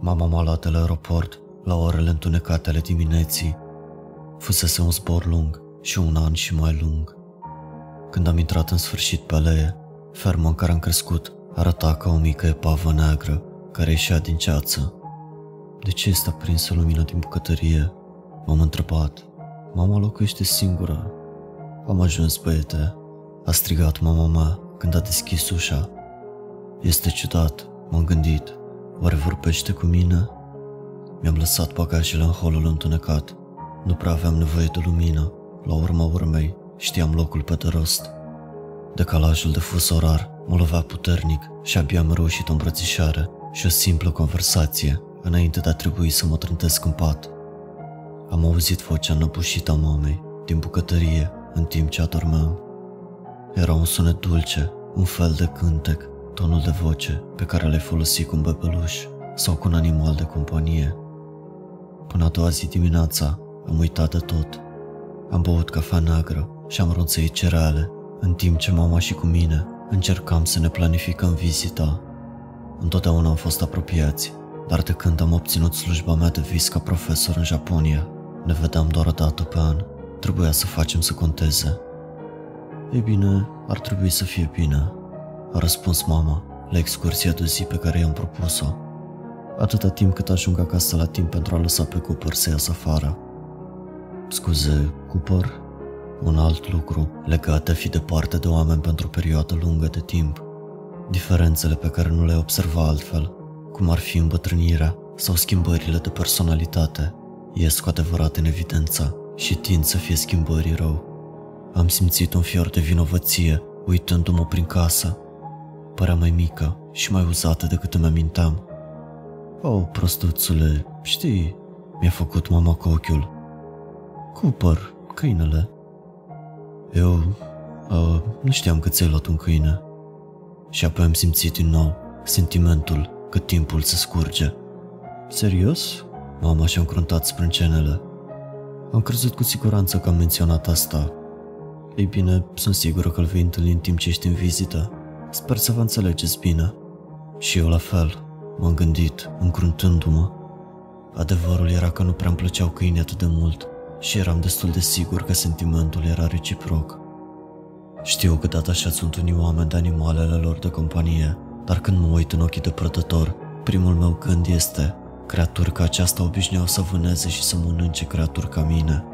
Mama m-a luat la aeroport la orele întunecate ale dimineții. Fusese un zbor lung și un an și mai lung. Când am intrat în sfârșit pe alee, ferma în care am crescut arăta ca o mică epavă neagră care ieșea din ceață. De ce este aprinsă lumina din bucătărie? M-am întrebat. Mama locuiește singură. Am ajuns, băiete. A strigat mama mea când a deschis ușa. Este ciudat, m-am gândit. Oare vorbește cu mine? Mi-am lăsat bagajele în holul întunecat. Nu prea aveam nevoie de lumină. La urma urmei, știam locul pe de rost. Decalajul de fus orar mă lovea puternic și abia am reușit o îmbrățișare și o simplă conversație înainte de a trebui să mă trântesc în pat. Am auzit vocea năbușită a mamei din bucătărie în timp ce adormeam. Era un sunet dulce, un fel de cântec, tonul de voce pe care l-ai folosit cu un bebeluș sau cu un animal de companie. Până a doua zi dimineața am uitat de tot. Am băut cafea neagră și am ronțăit cereale, în timp ce mama și cu mine încercam să ne planificăm vizita. Întotdeauna am fost apropiați, dar de când am obținut slujba mea de vis ca profesor în Japonia, ne vedeam doar o dată pe an. Trebuia să facem să conteze. Ei bine, ar trebui să fie bine, a răspuns mama la excursia de zi pe care i-am propus-o. Atâta timp cât ajung acasă la timp pentru a lăsa pe Cooper să iasă afară. Scuze, Cooper? Un alt lucru legat de a fi departe de oameni pentru o perioadă lungă de timp. Diferențele pe care nu le observa altfel, cum ar fi îmbătrânirea sau schimbările de personalitate, ies cu adevărat în evidență și tind să fie schimbării rău. Am simțit un fior de vinovăție uitându-mă prin casă. Părea mai mică și mai uzată decât îmi aminteam. O, oh, prostuțule, știi, mi-a făcut mama cu ochiul. Cooper, câinele. Eu uh, nu știam că ți-ai luat un câine. Și apoi am simțit din nou sentimentul că timpul se scurge. Serios? Mama și-a încruntat sprâncenele. Am crezut cu siguranță că am menționat asta. Ei bine, sunt sigură că îl vei întâlni în timp ce ești în vizită. Sper să vă înțelegeți bine. Și eu la fel, m-am gândit, încruntându-mă. Adevărul era că nu prea îmi plăceau câinii atât de mult și eram destul de sigur că sentimentul era reciproc. Știu că dat așa sunt unii oameni de animalele lor de companie, dar când mă uit în ochii de prădător, primul meu gând este Creaturi ca aceasta obișnuiau să vâneze și să mănânce creaturi ca mine.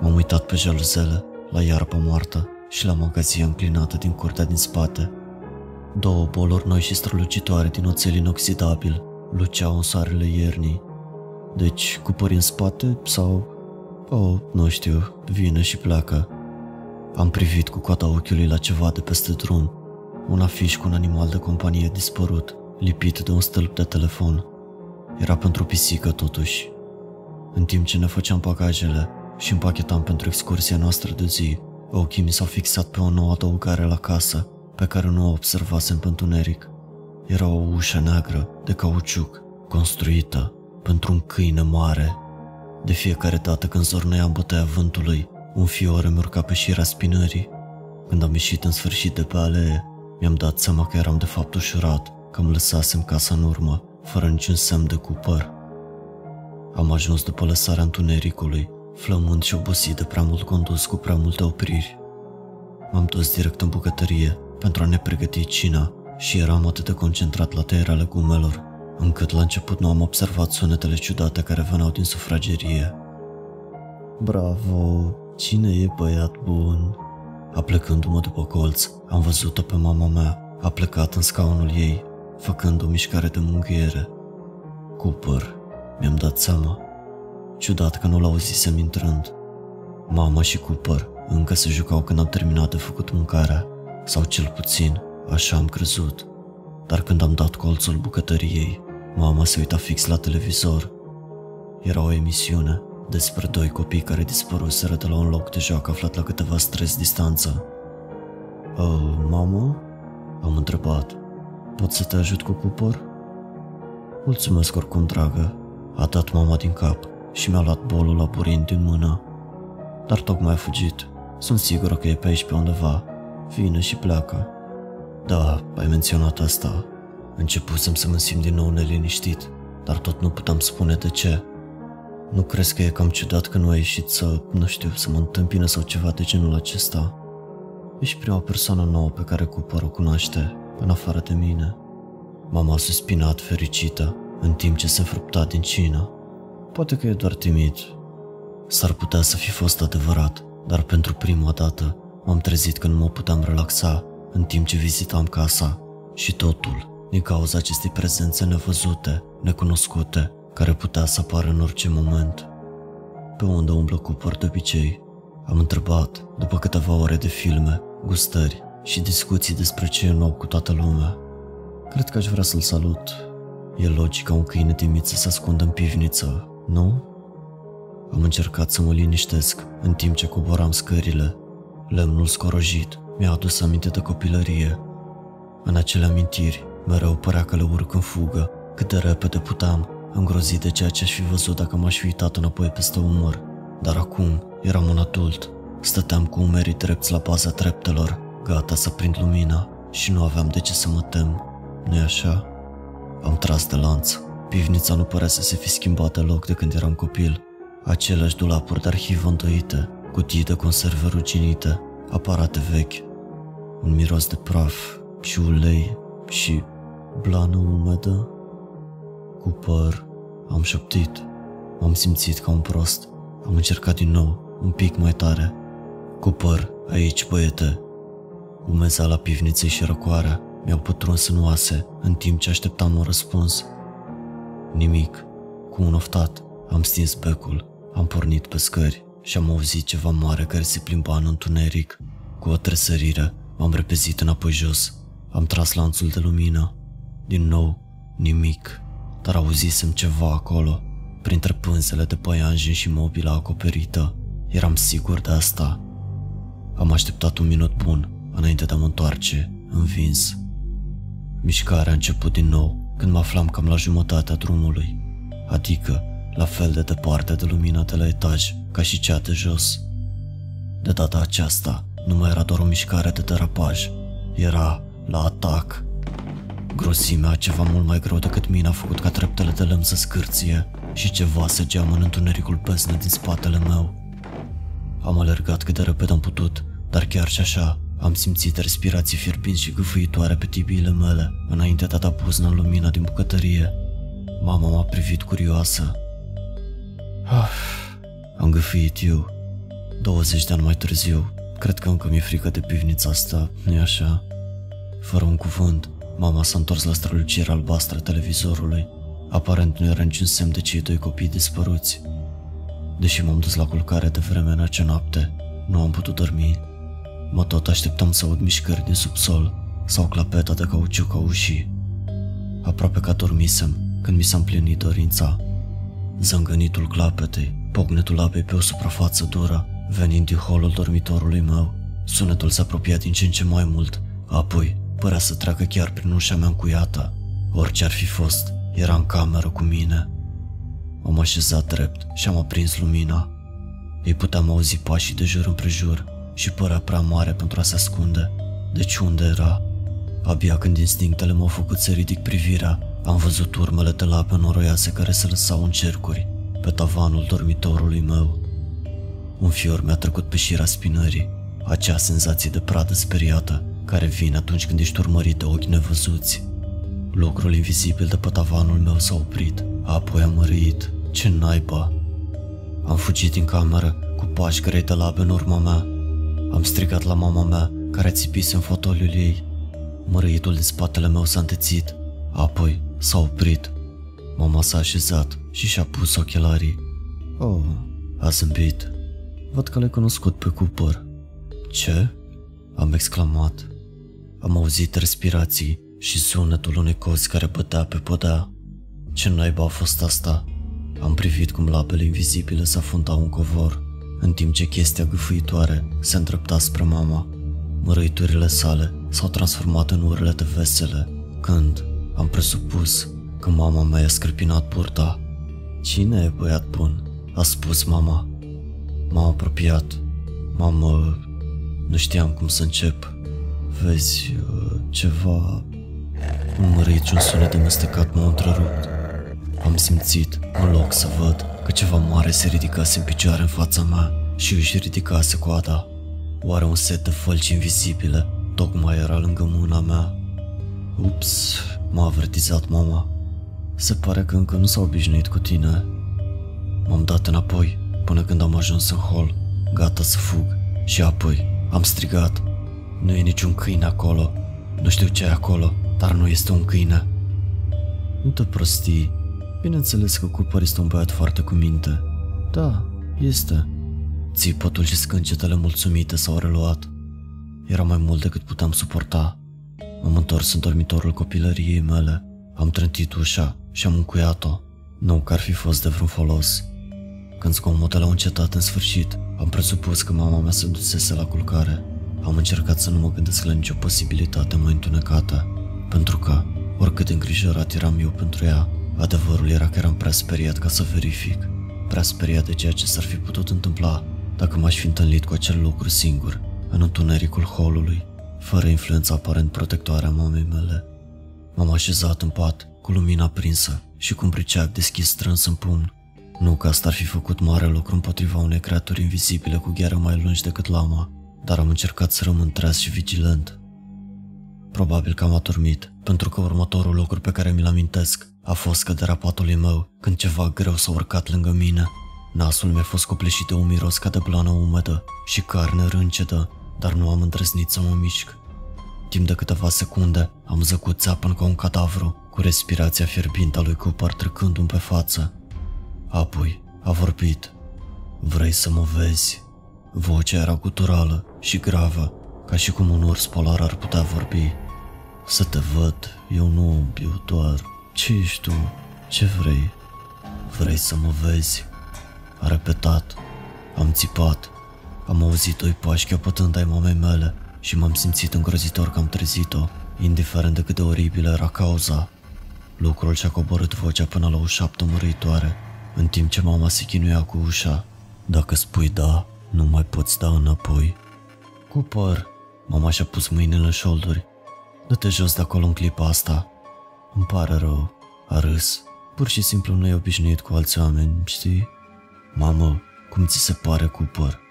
M-am uitat pe jaluzele, la iarbă moartă și la magazia înclinată din curtea din spate. Două boluri noi și strălucitoare din oțel inoxidabil luceau în soarele iernii. Deci, cu pări în spate sau... Oh, nu știu, vine și pleacă. Am privit cu coata ochiului la ceva de peste drum. Un afiș cu un animal de companie dispărut, lipit de un stâlp de telefon. Era pentru pisică totuși. În timp ce ne făceam bagajele și împachetam pentru excursia noastră de zi, ochii mi s-au fixat pe o nouă adăugare la casă, pe care nu o observasem pe întuneric. Era o ușă neagră, de cauciuc, construită pentru un câine mare. De fiecare dată când zorneam bătaia vântului, un fior îmi urca pe șira spinării. Când am ieșit în sfârșit de pe alee, mi-am dat seama că eram de fapt ușurat, că îmi lăsasem casa în urmă fără niciun semn de cupăr. Am ajuns după lăsarea întunericului, flămând și obosit de prea mult condus cu prea multe opriri. M-am dus direct în bucătărie pentru a ne pregăti cina și eram atât de concentrat la tăierea legumelor, încât la început nu am observat sunetele ciudate care veneau din sufragerie. Bravo, cine e băiat bun? Aplecându-mă după colț, am văzut-o pe mama mea, a plecat în scaunul ei făcând o mișcare de mângâiere. Cooper, mi-am dat seama. Ciudat că nu-l auzisem intrând. Mama și Cooper încă se jucau când am terminat de făcut mâncarea, sau cel puțin, așa am crezut. Dar când am dat colțul bucătăriei, mama se uita fix la televizor. Era o emisiune despre doi copii care dispăruseră de la un loc de joacă aflat la câteva străzi distanță. Oh, mamă? Am întrebat. Pot să te ajut cu cupor? Mulțumesc oricum, dragă. A dat mama din cap și mi-a luat bolul laburind din mână. Dar tocmai a fugit. Sunt sigură că e pe aici pe undeva. Vine și pleacă. Da, ai menționat asta. Începusem să mă simt din nou neliniștit. dar tot nu puteam spune de ce. Nu crezi că e cam ciudat că nu a ieșit să, nu știu, să mă întâmpine sau ceva de genul acesta? Ești prima persoană nouă pe care Cooper o cunoaște, în afară de mine. Mama a suspinat fericită, în timp ce se înfrupta din cină. Poate că e doar timid. S-ar putea să fi fost adevărat, dar pentru prima dată m-am trezit că nu mă puteam relaxa în timp ce vizitam casa și totul din cauza acestei prezențe nevăzute, necunoscute, care putea să apară în orice moment. Pe unde umblă Cooper de obicei? Am întrebat, după câteva ore de filme, gustări și discuții despre ce e nou cu toată lumea. Cred că aș vrea să-l salut. E logic ca un câine timid să se ascundă în pivniță, nu? Am încercat să mă liniștesc în timp ce coboram scările. Lemnul scorojit mi-a adus aminte de copilărie. În acele amintiri, mereu părea că le urc în fugă, cât de repede puteam, îngrozit de ceea ce aș fi văzut dacă m-aș fi uitat înapoi peste umăr. Dar acum eram un adult. Stăteam cu umerii drepți la baza treptelor, gata să prind lumina și nu aveam de ce să mă tem. nu așa? Am tras de lanț. Pivnița nu părea să se fi schimbat deloc de când eram copil. Aceleași dulapuri de arhivă îndoite, cutii de conserve ruginite, aparate vechi, un miros de praf și ulei și blană umedă. Cu păr, am șoptit, m-am simțit ca un prost. Am încercat din nou, un pic mai tare. Cu păr, aici, băiete. la pivniței și răcoarea mi-au pătruns în oase în timp ce așteptam un răspuns. Nimic. Cu un oftat, am stins becul, am pornit pe scări și am auzit ceva mare care se plimba în întuneric. Cu o tresărire, m-am repezit înapoi jos. Am tras lanțul de lumină. Din nou, nimic. Dar auzisem ceva acolo, printre pânzele de păianjen și mobila acoperită. Eram sigur de asta. Am așteptat un minut bun înainte de a mă întoarce, învins. Mișcarea a început din nou când mă aflam cam la jumătatea drumului, adică la fel de departe de lumina de la etaj ca și cea de jos. De data aceasta, nu mai era doar o mișcare de derapaj, era la atac. Grozimea, ceva mult mai greu decât mine, a făcut ca treptele de lemn să scârție și ceva să geamă în întunericul pesne din spatele meu. Am alergat cât de repede am putut, dar chiar și așa am simțit respirații fierbinți și gâfâitoare pe tibiile mele, înainte de a da puzna în lumina din bucătărie. Mama m-a privit curioasă. Ah, am gâfâit eu. 20 de ani mai târziu, cred că încă mi-e frică de pivnița asta, nu-i așa? Fără un cuvânt, mama s-a întors la strălucirea albastră televizorului. Aparent nu era niciun semn de cei doi copii dispăruți. Deși m-am dus la culcare de vreme în acea noapte, nu am putut dormi. Mă tot așteptam să aud mișcări din subsol sau clapeta de cauciuc a ușii. Aproape ca dormisem când mi s-a împlinit dorința. Zângănitul clapetei, pocnetul apei pe o suprafață dură, venind din holul dormitorului meu. Sunetul s-a apropiat din ce în ce mai mult, apoi părea să treacă chiar prin ușa mea încuiată. Orice ar fi fost, era în cameră cu mine. M-am așezat drept și am aprins lumina. Ei puteam auzi pașii de jur împrejur și părea prea mare pentru a se ascunde. Deci unde era? Abia când instinctele m-au făcut să ridic privirea, am văzut urmele de lape noroiase care se lăsau în cercuri pe tavanul dormitorului meu. Un fior mi-a trecut pe șira spinării, acea senzație de pradă speriată care vine atunci când ești urmărit de ochi nevăzuți. Lucrul invizibil de pe tavanul meu s-a oprit, apoi a mărit. Ce naiba! Am fugit din cameră cu pași grei de labe în urma mea. Am strigat la mama mea, care țipise în fotoliul ei. Mărâitul din spatele meu s-a întețit, apoi s-a oprit. Mama s-a așezat și și-a pus ochelarii. Oh, a zâmbit. Văd că l-ai cunoscut pe Cooper. Ce? Am exclamat. Am auzit respirații și sunetul unei cozi care bătea pe podea. Ce naiba a fost asta? Am privit cum labele invizibile se afundau în covor, în timp ce chestia gâfâitoare se îndrepta spre mama. Mărăiturile sale s-au transformat în urlete vesele, când am presupus că mama mea i-a screpinat purta. Cine e băiat bun? A spus mama. M-am apropiat. Mamă, nu știam cum să încep. Vezi, uh, ceva... Un mărit și un sunet amestecat m-au întrerupt. am simțit, în loc să văd, că ceva mare se ridicase în picioare în fața mea și își ridicase coada. Oare un set de fălci invizibile tocmai era lângă mâna mea? Ups, m-a avertizat mama. Se pare că încă nu s-a obișnuit cu tine. M-am dat înapoi până când am ajuns în hol, gata să fug. Și apoi am strigat. Nu e niciun câine acolo. Nu știu ce e acolo, dar nu este un câine. Nu te prostii. Bineînțeles că Cooper este un băiat foarte cu minte. Da, este. Țipătul și scâncetele mulțumite s-au reluat. Era mai mult decât puteam suporta. M-am întors în dormitorul copilăriei mele. Am trântit ușa și am încuiat-o. Nu că ar fi fost de vreun folos. Când zgomotele au încetat în sfârșit, am presupus că mama mea se dusese la culcare. Am încercat să nu mă gândesc la nicio posibilitate mai întunecată, pentru că, oricât de îngrijorat eram eu pentru ea, adevărul era că eram prea speriat ca să verific, prea speriat de ceea ce s-ar fi putut întâmpla dacă m-aș fi întâlnit cu acel lucru singur, în întunericul holului, fără influența aparent protectoare a mamei mele. M-am așezat în pat, cu lumina prinsă și cu un briceac deschis strâns în pumn. Nu că asta ar fi făcut mare lucru împotriva unei creaturi invizibile cu gheare mai lungi decât lama, dar am încercat să rămân treaz și vigilent. Probabil că am adormit, pentru că următorul lucru pe care mi-l amintesc a fost căderea patului meu când ceva greu s-a urcat lângă mine. Nasul mi-a fost copleșit de un miros ca de blană umedă și carne râncedă, dar nu am îndrăznit să mă mișc. Timp de câteva secunde am zăcut țeapăn ca un cadavru, cu respirația fierbintă a lui Cooper trecându-mi pe față. Apoi a vorbit. Vrei să mă vezi? Vocea era guturală și gravă, ca și cum un urs polar ar putea vorbi. Să te văd, eu nu, eu doar... Ce ești tu? Ce vrei? Vrei să mă vezi? A repetat. Am țipat. Am auzit doi pași chiopătând ai mamei mele și m-am simțit îngrozitor că am trezit-o, indiferent de cât de oribilă era cauza. Lucrul și-a coborât vocea până la o șaptă mărăitoare, în timp ce mama se chinuia cu ușa. Dacă spui da, nu mai poți da înapoi. Cooper, mama și-a pus mâinile în șolduri. Dă-te jos de acolo în clipa asta. Îmi pare rău, a râs. Pur și simplu nu e obișnuit cu alți oameni, știi? Mamă, cum ți se pare, Cooper?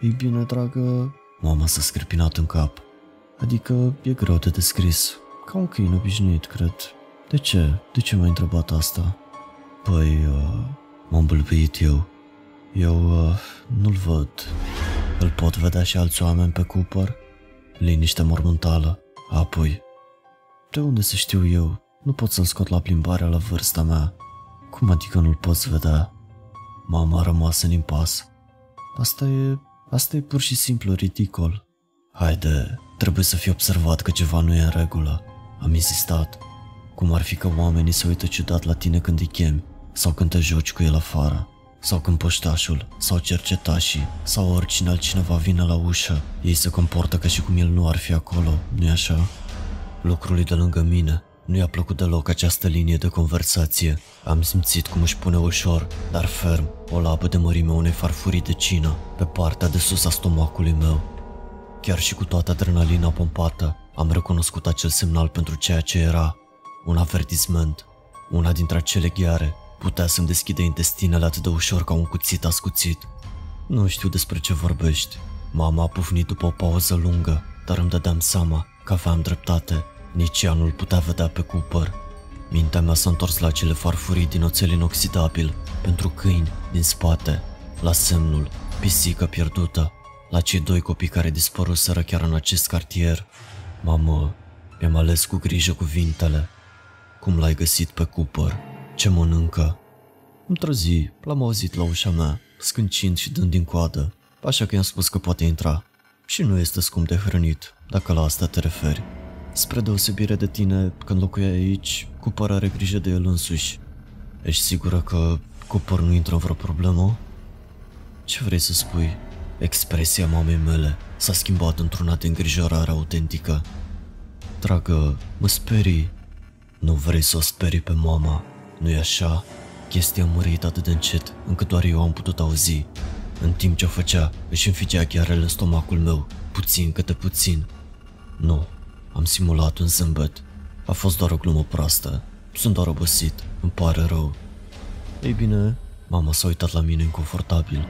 Ei bine, dragă, mama s-a screpinat în cap. Adică e greu de descris. Ca un câine obișnuit, cred. De ce? De ce m-ai întrebat asta? Păi, uh, m-am bâlbâit eu. Eu uh, nu-l văd. Îl pot vedea și alți oameni pe Cooper? Liniște mormântală. Apoi, de unde să știu eu? Nu pot să-l scot la plimbare la vârsta mea. Cum adică nu-l poți vedea? Mama a rămas în impas. Asta e... asta e pur și simplu ridicol. Haide, trebuie să fi observat că ceva nu e în regulă. Am insistat. Cum ar fi că oamenii se uită ciudat la tine când îi chemi sau când te joci cu el afară sau când poștașul, sau cercetașii, sau oricine altcineva vine la ușă, ei se comportă ca și cum el nu ar fi acolo, nu-i așa? Lucrul de lângă mine nu i-a plăcut deloc această linie de conversație. Am simțit cum își pune ușor, dar ferm, o labă de mărime unei farfurii de cină pe partea de sus a stomacului meu. Chiar și cu toată adrenalina pompată, am recunoscut acel semnal pentru ceea ce era. Un avertisment. Una dintre acele ghiare Putea să-mi deschide intestinele atât de ușor ca un cuțit ascuțit. Nu știu despre ce vorbești. Mama a pufnit după o pauză lungă, dar îmi dădeam seama că aveam dreptate. Nici ea nu-l putea vedea pe Cooper. Mintea mea s-a întors la cele farfurii din oțel inoxidabil, pentru câini, din spate, la semnul, pisică pierdută, la cei doi copii care dispăruseră chiar în acest cartier. Mamă, mi-am ales cu grijă cuvintele. Cum l-ai găsit pe Cooper? Ce mănâncă? Într-o zi, l-am auzit la ușa mea, scâncind și dând din coadă, așa că i-am spus că poate intra. Și nu este scump de hrănit, dacă la asta te referi. Spre deosebire de tine, când locuia aici, cu are grijă de el însuși. Ești sigură că Cooper nu intră în vreo problemă? Ce vrei să spui? Expresia mamei mele s-a schimbat într-una de îngrijorare autentică. Dragă, mă sperii. Nu vrei să o sperii pe mama nu-i așa? Chestia a mărit atât de încet, încât doar eu am putut auzi. În timp ce o făcea, își înfigea ghearele în stomacul meu, puțin câte puțin. Nu, am simulat un zâmbet. A fost doar o glumă proastă. Sunt doar obosit, îmi pare rău. Ei bine, mama s-a uitat la mine inconfortabil.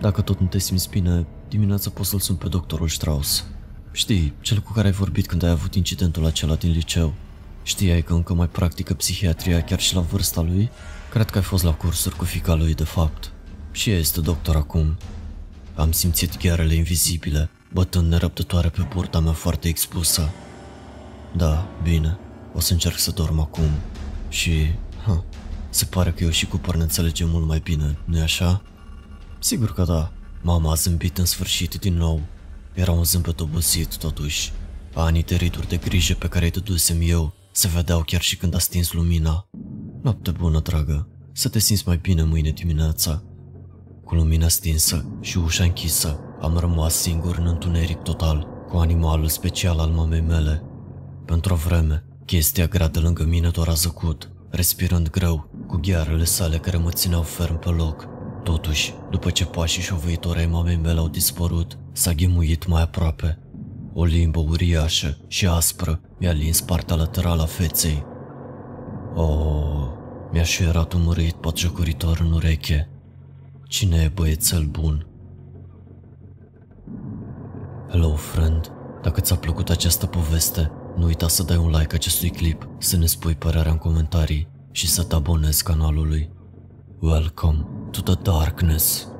Dacă tot nu te simți bine, dimineața poți să-l sun pe doctorul Strauss. Știi, cel cu care ai vorbit când ai avut incidentul acela din liceu. Știai că încă mai practică psihiatria chiar și la vârsta lui? Cred că ai fost la cursuri cu fica lui, de fapt. Și ea este doctor acum. Am simțit ghearele invizibile, bătând nerăbdătoare pe burta mea foarte expusă. Da, bine, o să încerc să dorm acum. Și, ha, se pare că eu și Cooper ne înțelegem mult mai bine, nu-i așa? Sigur că da. Mama a zâmbit în sfârșit din nou. Era un zâmbet obosit, totuși. Anii de rituri de grijă pe care îi dădusem eu se vedeau chiar și când a stins lumina. Noapte bună, dragă. Să te simți mai bine mâine dimineața. Cu lumina stinsă și ușa închisă, am rămas singur în întuneric total, cu animalul special al mamei mele. Pentru o vreme, chestia grea de lângă mine doar a zăcut, respirând greu, cu ghearele sale care mă țineau ferm pe loc. Totuși, după ce pașii șovăitori ai mamei mele au dispărut, s-a ghemuit mai aproape. O limbă uriașă și aspră mi-a lins partea laterală a feței. Oh, mi-a șuierat un mărit potjocoritor în ureche. Cine e băiețel bun? Hello, friend. Dacă ți-a plăcut această poveste, nu uita să dai un like acestui clip, să ne spui părerea în comentarii și să te abonezi canalului. Welcome to the darkness.